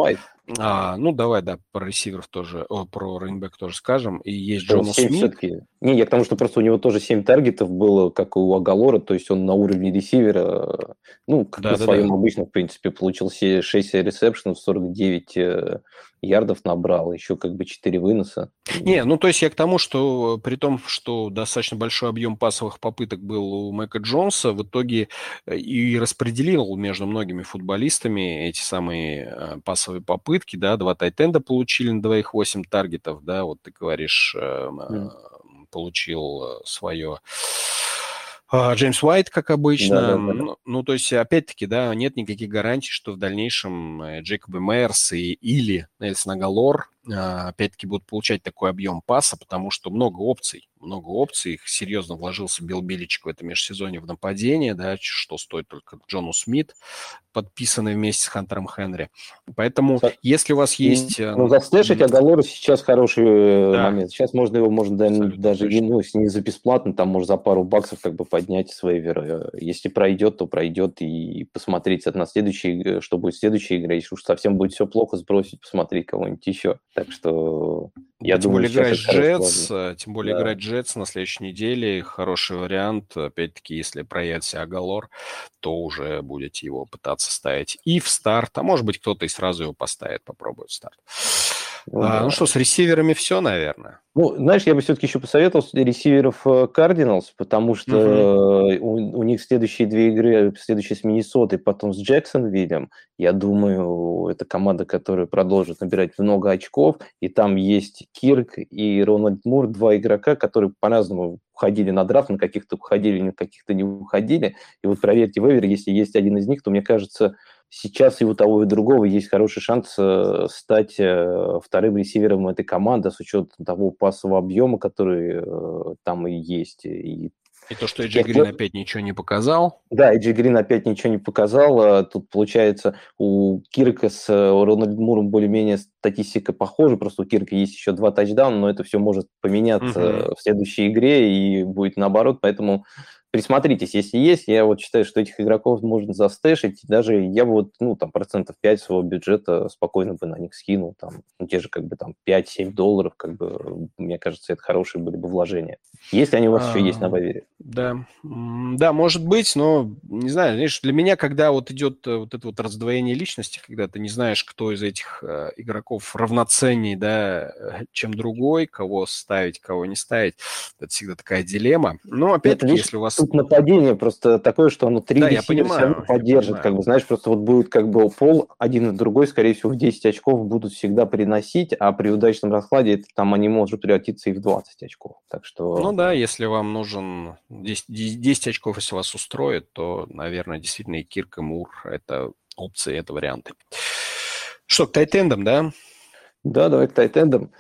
а, ну, давай, да, про ресиверов тоже, о, про раннбэк тоже скажем. И есть Джонас Смит. Не, я к тому, что просто у него тоже 7 таргетов было, как у Агалора, то есть он на уровне ресивера, ну, как да, на да, своем да. обычном, в принципе, получил 6 ресепшенов, 49 ярдов набрал, еще как бы 4 выноса. Не, ну то есть я к тому, что при том, что достаточно большой объем пасовых попыток был у Мэка Джонса, в итоге э, и распределил между многими футболистами эти самые э, пасовые попытки, да, два тайтенда получили на двоих 8 таргетов, да, вот ты говоришь, mm. получил свое Джеймс Уайт, как обычно. Да, да, да. Ну, ну, то есть, опять-таки, да, нет никаких гарантий, что в дальнейшем э, Джейкоби Мейерс и, или Нельсон Агалор а, опять-таки будут получать такой объем паса, потому что много опций, много опций, их серьезно вложился Билл Беличек в этом межсезонье в нападение, да, что стоит только Джону Смит, подписанный вместе с Хантером Хенри. Поэтому, За... если у вас есть... Э, ну, заслышать Агалора сейчас хороший э, да. момент. Сейчас можно его, можно даже, ну, если не за бесплатно, там, может, за пару баксов как бы поднять свои веры. Если пройдет, то пройдет и посмотреть на следующий, что будет в следующей игре. Если уж совсем будет все плохо, сбросить, посмотреть кого-нибудь еще. Так что я тем думаю, более играть Джетс, э, тем более да. играть Джетс на следующей неделе хороший вариант. Опять-таки, если проявится Агалор, то уже будете его пытаться ставить и в старт, а может быть кто-то и сразу его поставит, попробует в старт. Ну, а, да. ну что, с ресиверами все, наверное. Ну, знаешь, я бы все-таки еще посоветовал ресиверов Cardinals, э, потому что угу. у, у них следующие две игры, следующие с Миннесотой, потом с Джексонвиллем. Я думаю, это команда, которая продолжит набирать много очков, и там есть Кирк и Рональд Мур, два игрока, которые по-разному уходили на драфт, на каких-то уходили, на каких-то не уходили. И вот проверьте вывер, если есть один из них, то, мне кажется, сейчас и у того, и у другого есть хороший шанс э, стать э, вторым ресивером этой команды с учетом того пасового объема, который э, там и есть. И и то, что Эджи Грин опять ничего не показал. Да, Эджи Грин опять ничего не показал. Тут, получается, у Кирка с Рональд Муром более-менее статистика похожа. Просто у Кирка есть еще два тачдауна, но это все может поменяться угу. в следующей игре и будет наоборот. Поэтому присмотритесь, если есть, я вот считаю, что этих игроков можно застэшить, даже я бы вот, ну, там, процентов 5 своего бюджета спокойно бы на них скинул, там, ну, те же, как бы, там, 5-7 долларов, как бы, мне кажется, это хорошие были бы вложения. Если они у вас а, еще есть на Вавере. Да, да, может быть, но, не знаю, знаешь, для меня, когда вот идет э, вот это вот раздвоение личности, когда ты не знаешь, кто из этих э, игроков равноценней, да, э, чем другой, кого ставить, кого не ставить, это всегда такая дилемма. Но, опять-таки, если у вас тут нападение просто такое, что оно три да, я понимаю, поддержит, я как бы, знаешь, просто вот будет как бы пол один и другой, скорее всего, в 10 очков будут всегда приносить, а при удачном раскладе это, там они могут превратиться и в 20 очков. Так что... Ну да, если вам нужен 10, 10 очков, если вас устроит, то, наверное, действительно и Кирк, и Мур – это опции, это варианты. Что, к тайтендам, да? Да, давай к тайтендам.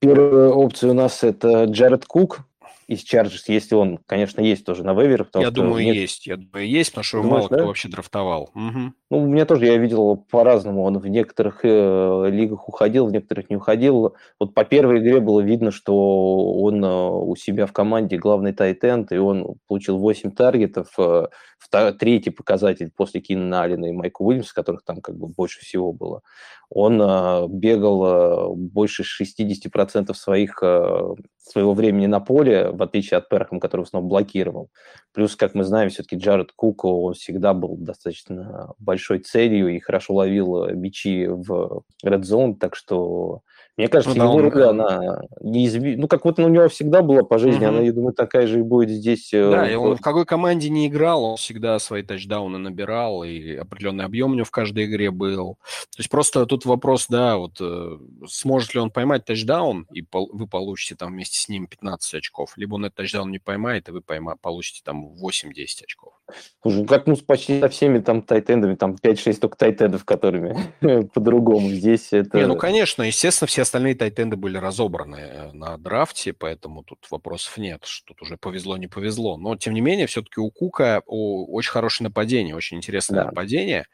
Первая опция у нас это Джаред Кук, из Chargers, если он, конечно, есть тоже на вейверах. Я думаю, нет... есть. Я думаю, есть, потому что Думаешь, мало да? кто вообще драфтовал. Угу. Ну, у меня тоже, я видел по-разному. Он в некоторых э, лигах уходил, в некоторых не уходил. Вот по первой игре было видно, что он э, у себя в команде главный тайтенд, и он получил 8 таргетов. Э, втор... Третий показатель после Кина Алина и Майка Уильямса, которых там как бы больше всего было. Он э, бегал э, больше 60% своих, э, своего времени на поле, в отличие от Перхам, который в основном блокировал. Плюс, как мы знаем, все-таки Джаред Кук, он всегда был достаточно большой целью и хорошо ловил мячи в Red Zone, так что мне кажется, ну, его роль, она неизбежна. Ну, как вот у него всегда была по жизни, угу. она, я думаю, такая же и будет здесь. Э, да, в... и он в какой команде не играл, он всегда свои тачдауны набирал, и определенный объем у него в каждой игре был. То есть просто тут вопрос, да, вот э, сможет ли он поймать тачдаун, и вы получите там вместе с ним 15 очков, либо он этот тачдаун не поймает, и вы пойма... получите там 8-10 очков. Слушай, ну как ну почти со всеми там тайтендами, там 5-6 только тайтендов, которыми по-другому. Здесь это... Не, ну, конечно, естественно, все остальные тайтенды были разобраны э, на драфте, поэтому тут вопросов нет, что тут уже повезло, не повезло. Но, тем не менее, все-таки у Кука очень хорошее нападение, очень интересное да. нападение.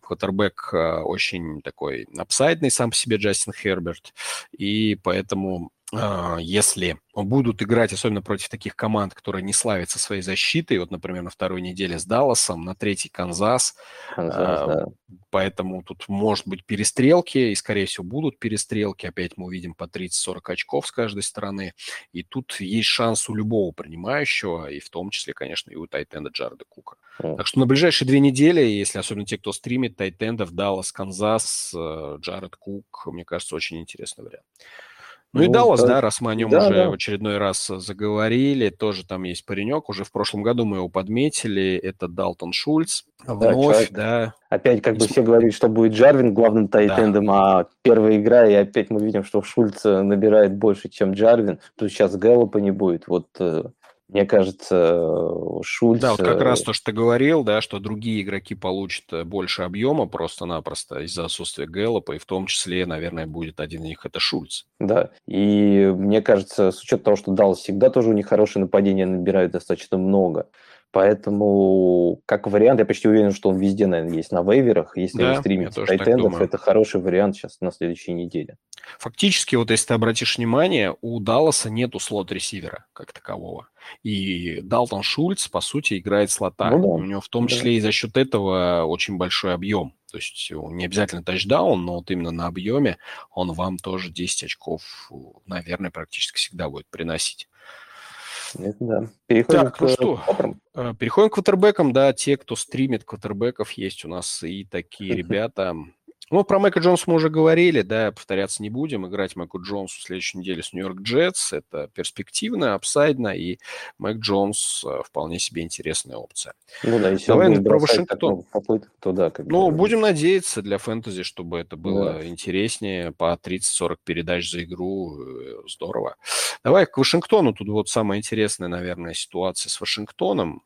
Квотербек э, очень такой upside ный сам по себе Джастин Херберт, и поэтому если будут играть, особенно против таких команд, которые не славятся своей защитой, вот, например, на второй неделе с Далласом, на третий Канзас, Канзас а, да. поэтому тут может быть перестрелки, и, скорее всего, будут перестрелки, опять мы увидим по 30-40 очков с каждой стороны, и тут есть шанс у любого принимающего, и в том числе, конечно, и у Тайтенда Джареда Кука. Mm. Так что на ближайшие две недели, если особенно те, кто стримит, Тайтендов, Даллас, Канзас, э, Джаред Кук, мне кажется, очень интересный вариант. Ну, ну и Даллас, да, раз мы о нем да, уже да. в очередной раз заговорили, тоже там есть паренек, уже в прошлом году мы его подметили, это Далтон Шульц, вновь, человек, да. Опять как бы все говорили, что будет Джарвин главным тайтендом, да. а первая игра, и опять мы видим, что Шульц набирает больше, чем Джарвин, тут сейчас Гэллопа не будет, вот э, мне кажется, Шульц... Да, вот как раз то, что ты говорил, да, что другие игроки получат э, больше объема просто-напросто из-за отсутствия Гэллопа, и в том числе, наверное, будет один из них это Шульц. Да, и мне кажется, с учетом того, что Даллас всегда тоже у них хорошее нападение набирают достаточно много, Поэтому, как вариант, я почти уверен, что он везде, наверное, есть на вейверах. Если да, вы стримите тайтендов, это хороший вариант сейчас на следующей неделе. Фактически, вот если ты обратишь внимание, у Далласа нету слот-ресивера как такового. И Далтон Шульц, по сути, играет слота. Ну, да. У него в том числе да. и за счет этого очень большой объем. То есть не обязательно тачдаун, но вот именно на объеме он вам тоже 10 очков, наверное, практически всегда будет приносить. Это да. Переходим так, к ну что, э, переходим к квотербекам, да, те, кто стримит квотербеков, есть у нас и такие ребята. Ну, про Майка Джонса мы уже говорили, да, повторяться не будем. Играть Майку Джонсу в следующей неделе с Нью-Йорк Джетс – это перспективно, апсайдно, и Майк Джонс э, вполне себе интересная опция. Ну да, если Давай про Вашингтон. Попыток, то да, как ну, бы... будем надеяться для фэнтези, чтобы это было да. интереснее. По 30-40 передач за игру э, – здорово. Давай к Вашингтону. Тут вот самая интересная, наверное, ситуация с Вашингтоном.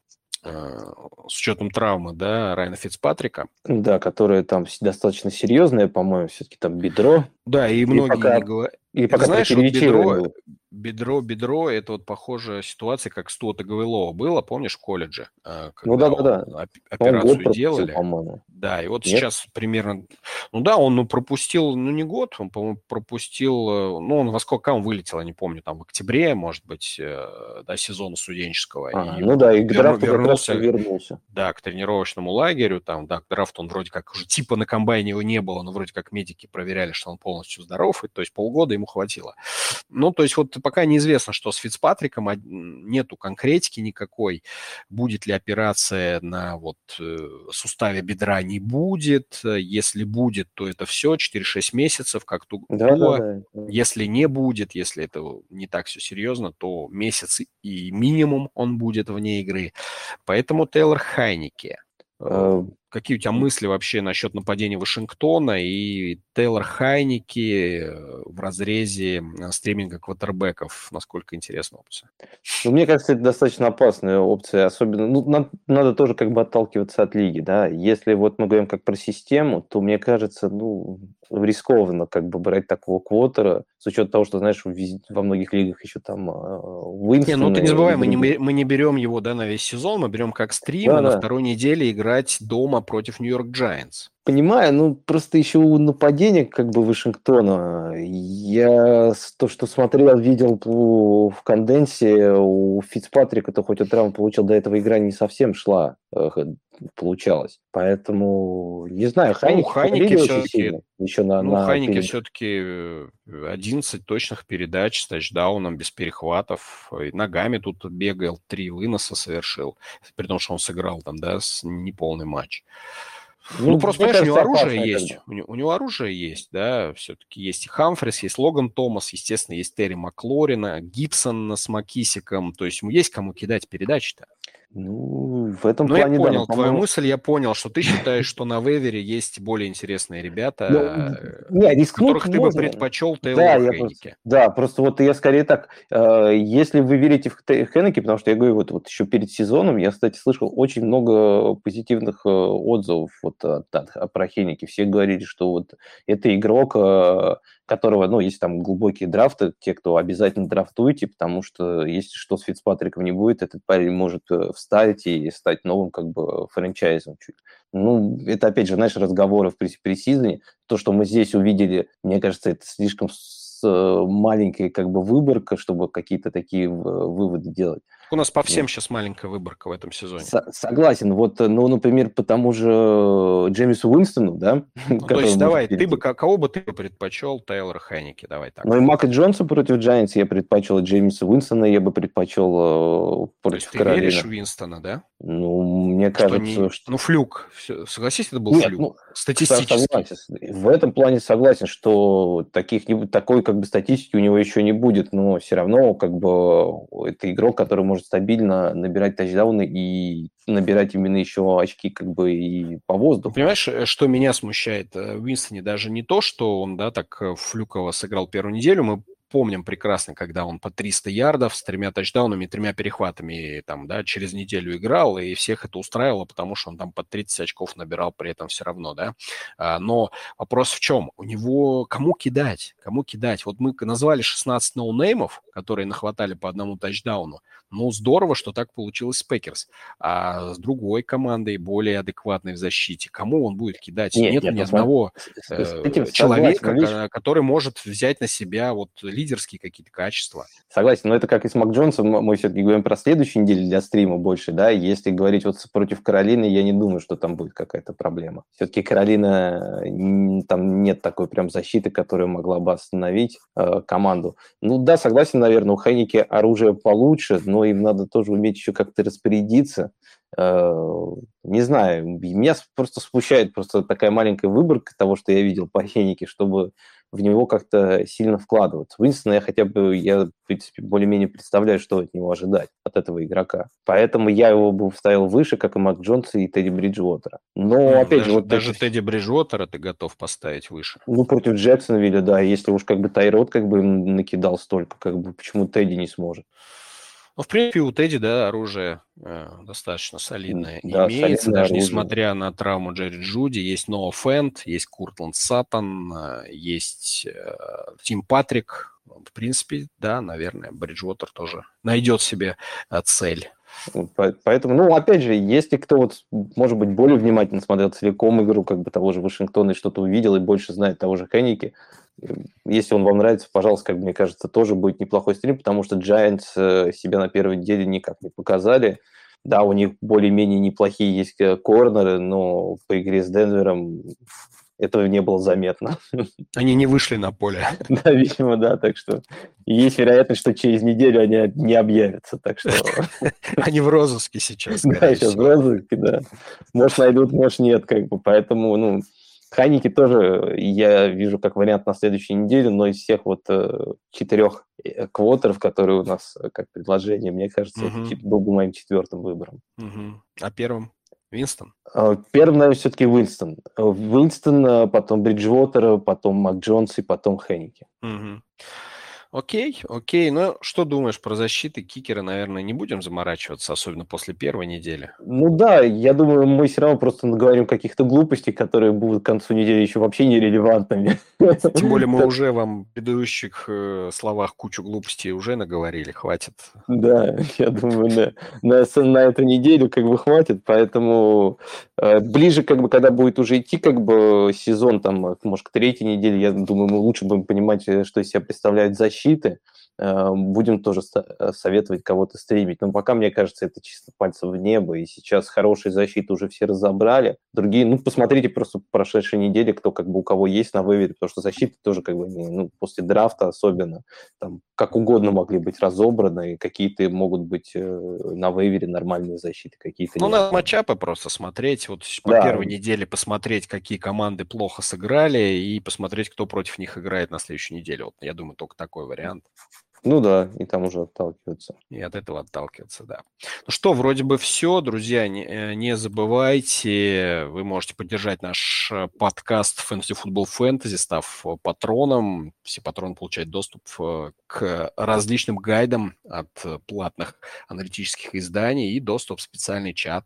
Э, с учетом травмы, да, Райана Фицпатрика. Да, которая там достаточно серьезная, по-моему, все-таки там бедро. Да, и многие и пока... не говорят. И пока знаешь, вот бедро, бедро, бедро, это вот похожая ситуация, как с Туота Гавилова было, помнишь, в колледже? Э, ну да, да, да. Операцию делали. По-моему. Да, и вот Нет? сейчас примерно... Ну да, он ну, пропустил, ну не год, он, по-моему, пропустил... Э, ну, он во сколько он вылетел, я не помню, там в октябре, может быть, э, до сезона студенческого. А, и ну да, и к драфту вернулся, вернулся. Да, к тренировочному лагерю, там, да, к драфту он вроде как уже типа на комбайне его не было, но вроде как медики проверяли, что он полностью здоров, и, то есть полгода ему хватило. Ну, то есть вот пока неизвестно, что с Фицпатриком, нету конкретики никакой, будет ли операция на вот э, суставе бедра, не будет. Если будет, то это все, 4-6 месяцев, как то. Да, да, да. Если не будет, если это не так все серьезно, то месяц и минимум он будет вне игры. Поэтому Тейлор Хайнике. Какие у тебя мысли вообще насчет нападения Вашингтона и Тейлор Хайники э, в разрезе стриминга квотербеков? Насколько интересна опция? Ну, мне кажется, это достаточно опасная опция, особенно, ну, надо, надо тоже как бы отталкиваться от лиги, да. Если вот мы говорим как про систему, то мне кажется, ну, рискованно как бы брать такого квотера, с учетом того, что, знаешь, во многих лигах еще там Уинстон... Не, ну ты не забывай, мы не, мы не берем его, да, на весь сезон, мы берем как стрим, да, на да. второй неделе играть дома против Нью-Йорк Giants. Понимаю, ну просто еще у нападения как бы Вашингтона. Я то, что смотрел, видел в конденсе у Фицпатрика, то хоть от травмы получил, до этого игра не совсем шла, получалась. Поэтому, не знаю, Хайники, ну, Хайники все-таки, еще на, ну, на Хайники все-таки 11 точных передач с тачдауном, без перехватов. И ногами тут бегал, три выноса совершил, при том, что он сыграл там, да, с неполный матч. Ну, ну просто, понимаешь, у него оружие есть. У него, у него оружие есть, да, все-таки есть и Хамфрис, есть Логан Томас, естественно, есть Терри Маклорина, Гибсон с Макисиком, то есть ему есть кому кидать передачи-то. Ну, в этом Но ну, плане, я понял да, твою мысль, я понял, что ты считаешь, что на Вевере есть более интересные ребята, ну, не, которых ты бы предпочел Тейлора да, Хеннике. Да, просто вот я скорее так, э, если вы верите в Хеннике, потому что я говорю, вот, вот еще перед сезоном, я, кстати, слышал очень много позитивных э, отзывов вот, от, от, про Хеннике. Все говорили, что вот это игрок, э, которого, ну, есть там глубокие драфты, те, кто обязательно драфтуете, потому что если что с Фицпатриком не будет, этот парень может э, встать и стать новым как бы франчайзом чуть. Ну, это, опять же, знаешь, разговоры в пресизоне. То, что мы здесь увидели, мне кажется, это слишком Э, маленькая как бы выборка, чтобы какие-то такие выводы делать. У нас по всем сейчас маленькая выборка в этом сезоне. С- согласен. Вот, э, ну, например, по тому же э, Джеймису Уинстону, да? Ну, то есть, давай, ты бы, кого бы ты предпочел Тейлора Хайники? Давай так. Ну, и Мака Джонса против Giants я предпочел, Джеймиса Уинстона я бы предпочел против то есть, ты веришь Уинстона, да? Ну, мне что кажется, не... что... Ну, флюк. Все, согласись, это был Нет, флюк. Ну, Статистически. Согласен. В этом плане согласен, что таких, такой как бы статистики у него еще не будет, но все равно как бы это игрок, который может стабильно набирать тачдауны и набирать именно еще очки как бы и по воздуху. Понимаешь, э, что меня смущает э, в Уинстоне? Даже не то, что он, да, так э, флюково сыграл первую неделю, мы помним прекрасно, когда он по 300 ярдов с тремя тачдаунами, тремя перехватами там, да, через неделю играл, и всех это устраивало, потому что он там по 30 очков набирал при этом все равно, да. А, но вопрос в чем? У него кому кидать? Кому кидать? Вот мы назвали 16 ноунеймов, которые нахватали по одному тачдауну. Ну, здорово, что так получилось с Packers. А с другой командой, более адекватной в защите, кому он будет кидать? Нет, нет, нет ни одного э, человека, согласен, который может взять на себя вот лидерские какие-то качества. Согласен, но это как и с Мак Джонсом, мы все-таки говорим про следующую неделю для стрима больше, да, если говорить вот против Каролины, я не думаю, что там будет какая-то проблема. Все-таки Каролина, там нет такой прям защиты, которая могла бы остановить э, команду. Ну да, согласен, наверное, у Хейники оружие получше, но им надо тоже уметь еще как-то распорядиться. Э, не знаю, меня просто смущает просто такая маленькая выборка того, что я видел по Хенике, чтобы в него как-то сильно вкладываться. Уинстона я хотя бы, я, в принципе, более-менее представляю, что от него ожидать, от этого игрока. Поэтому я его бы вставил выше, как и Мак Джонса и Тедди Бриджвотера. Но, ну, опять даже, же... Вот даже это... Тедди Бриджвотера ты готов поставить выше? Ну, против Джексонвилля, да. Если уж как бы Тайрот как бы накидал столько, как бы почему Тедди не сможет? Ну, в принципе, у Тедди, да, оружие э, достаточно солидное да, имеется, даже оружие. несмотря на травму Джерри Джуди. Есть Ноа Фенд, есть Куртланд Саттон, э, есть э, Тим Патрик. В принципе, да, наверное, Бриджвотер тоже найдет себе э, цель. Поэтому, ну, опять же, если кто вот, может быть, более внимательно смотрел целиком игру, как бы того же Вашингтона и что-то увидел, и больше знает того же Хенники, если он вам нравится, пожалуйста, как мне кажется, тоже будет неплохой стрим, потому что Giants э, себя на первой неделе никак не показали. Да, у них более-менее неплохие есть э, корнеры, но по игре с Денвером этого не было заметно. Они не вышли на поле. Да, видимо, да, так что есть вероятность, что через неделю они не объявятся, так что... Они в розыске сейчас, Да, сейчас в розыске, да. Может, найдут, может, нет, как бы, поэтому, ну, Хайники тоже я вижу как вариант на следующей неделе, но из всех вот э, четырех э, квотеров, которые у нас э, как предложение, мне кажется, угу. это был бы моим четвертым выбором. Угу. А первым? Винстон? А, первым, наверное, все-таки Уинстон. Уинстон, потом Бриджвотер, потом Мак Джонс и потом Хенники. Угу. Окей, окей. Ну, что думаешь про защиты кикера, наверное, не будем заморачиваться, особенно после первой недели? Ну да, я думаю, мы все равно просто наговорим каких-то глупостей, которые будут к концу недели еще вообще нерелевантными. Тем более мы уже вам в предыдущих э, словах кучу глупостей уже наговорили, хватит. Да, я думаю, да. На, на эту неделю как бы хватит, поэтому э, ближе, как бы, когда будет уже идти как бы сезон, там, может, к третьей неделе, я думаю, мы лучше будем понимать, э, что из себя представляет защита, защиты, э, будем тоже э, советовать кого-то стримить. Но пока, мне кажется, это чисто пальцем в небо, и сейчас хорошие защиты уже все разобрали. Другие, ну, посмотрите просто прошедшие недели, кто как бы у кого есть на выведе, потому что защиты тоже как бы, ну, после драфта особенно, там, как угодно могли быть разобраны, какие-то могут быть э, на вейвере нормальные защиты, какие-то... Ну, надо матчапы просто смотреть, вот по да. первой неделе посмотреть, какие команды плохо сыграли, и посмотреть, кто против них играет на следующей неделе. Вот я думаю, только такой вариант. Ну да, и там уже отталкиваться. И от этого отталкиваться, да. Ну что, вроде бы все, друзья, не, э, не забывайте, вы можете поддержать наш э, подкаст Fantasy Football Fantasy, став патроном. Все патроны получают доступ э, к различным гайдам от платных аналитических изданий и доступ в специальный чат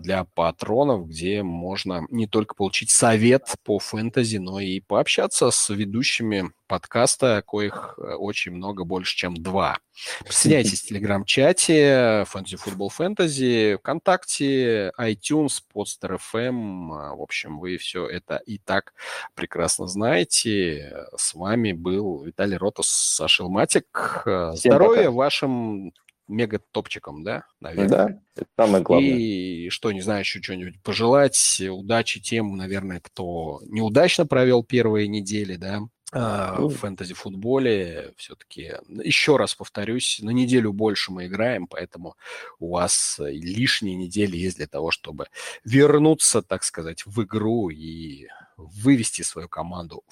для патронов, где можно не только получить совет по фэнтези, но и пообщаться с ведущими подкаста, коих э, очень много, больше, чем два. Присоединяйтесь в Телеграм-чате, Fantasy Football Fantasy, ВКонтакте, iTunes, Podster FM. А, в общем, вы все это и так прекрасно знаете. С вами был Виталий Ротус, Саша Илматик. Э, здоровья вашим мега-топчиком, да, наверное? Да, это самое главное. И что, не знаю, еще что-нибудь пожелать, удачи тем, наверное, кто неудачно провел первые недели, да, в фэнтези-футболе все-таки, еще раз повторюсь, на неделю больше мы играем, поэтому у вас лишние недели есть для того, чтобы вернуться, так сказать, в игру и вывести свою команду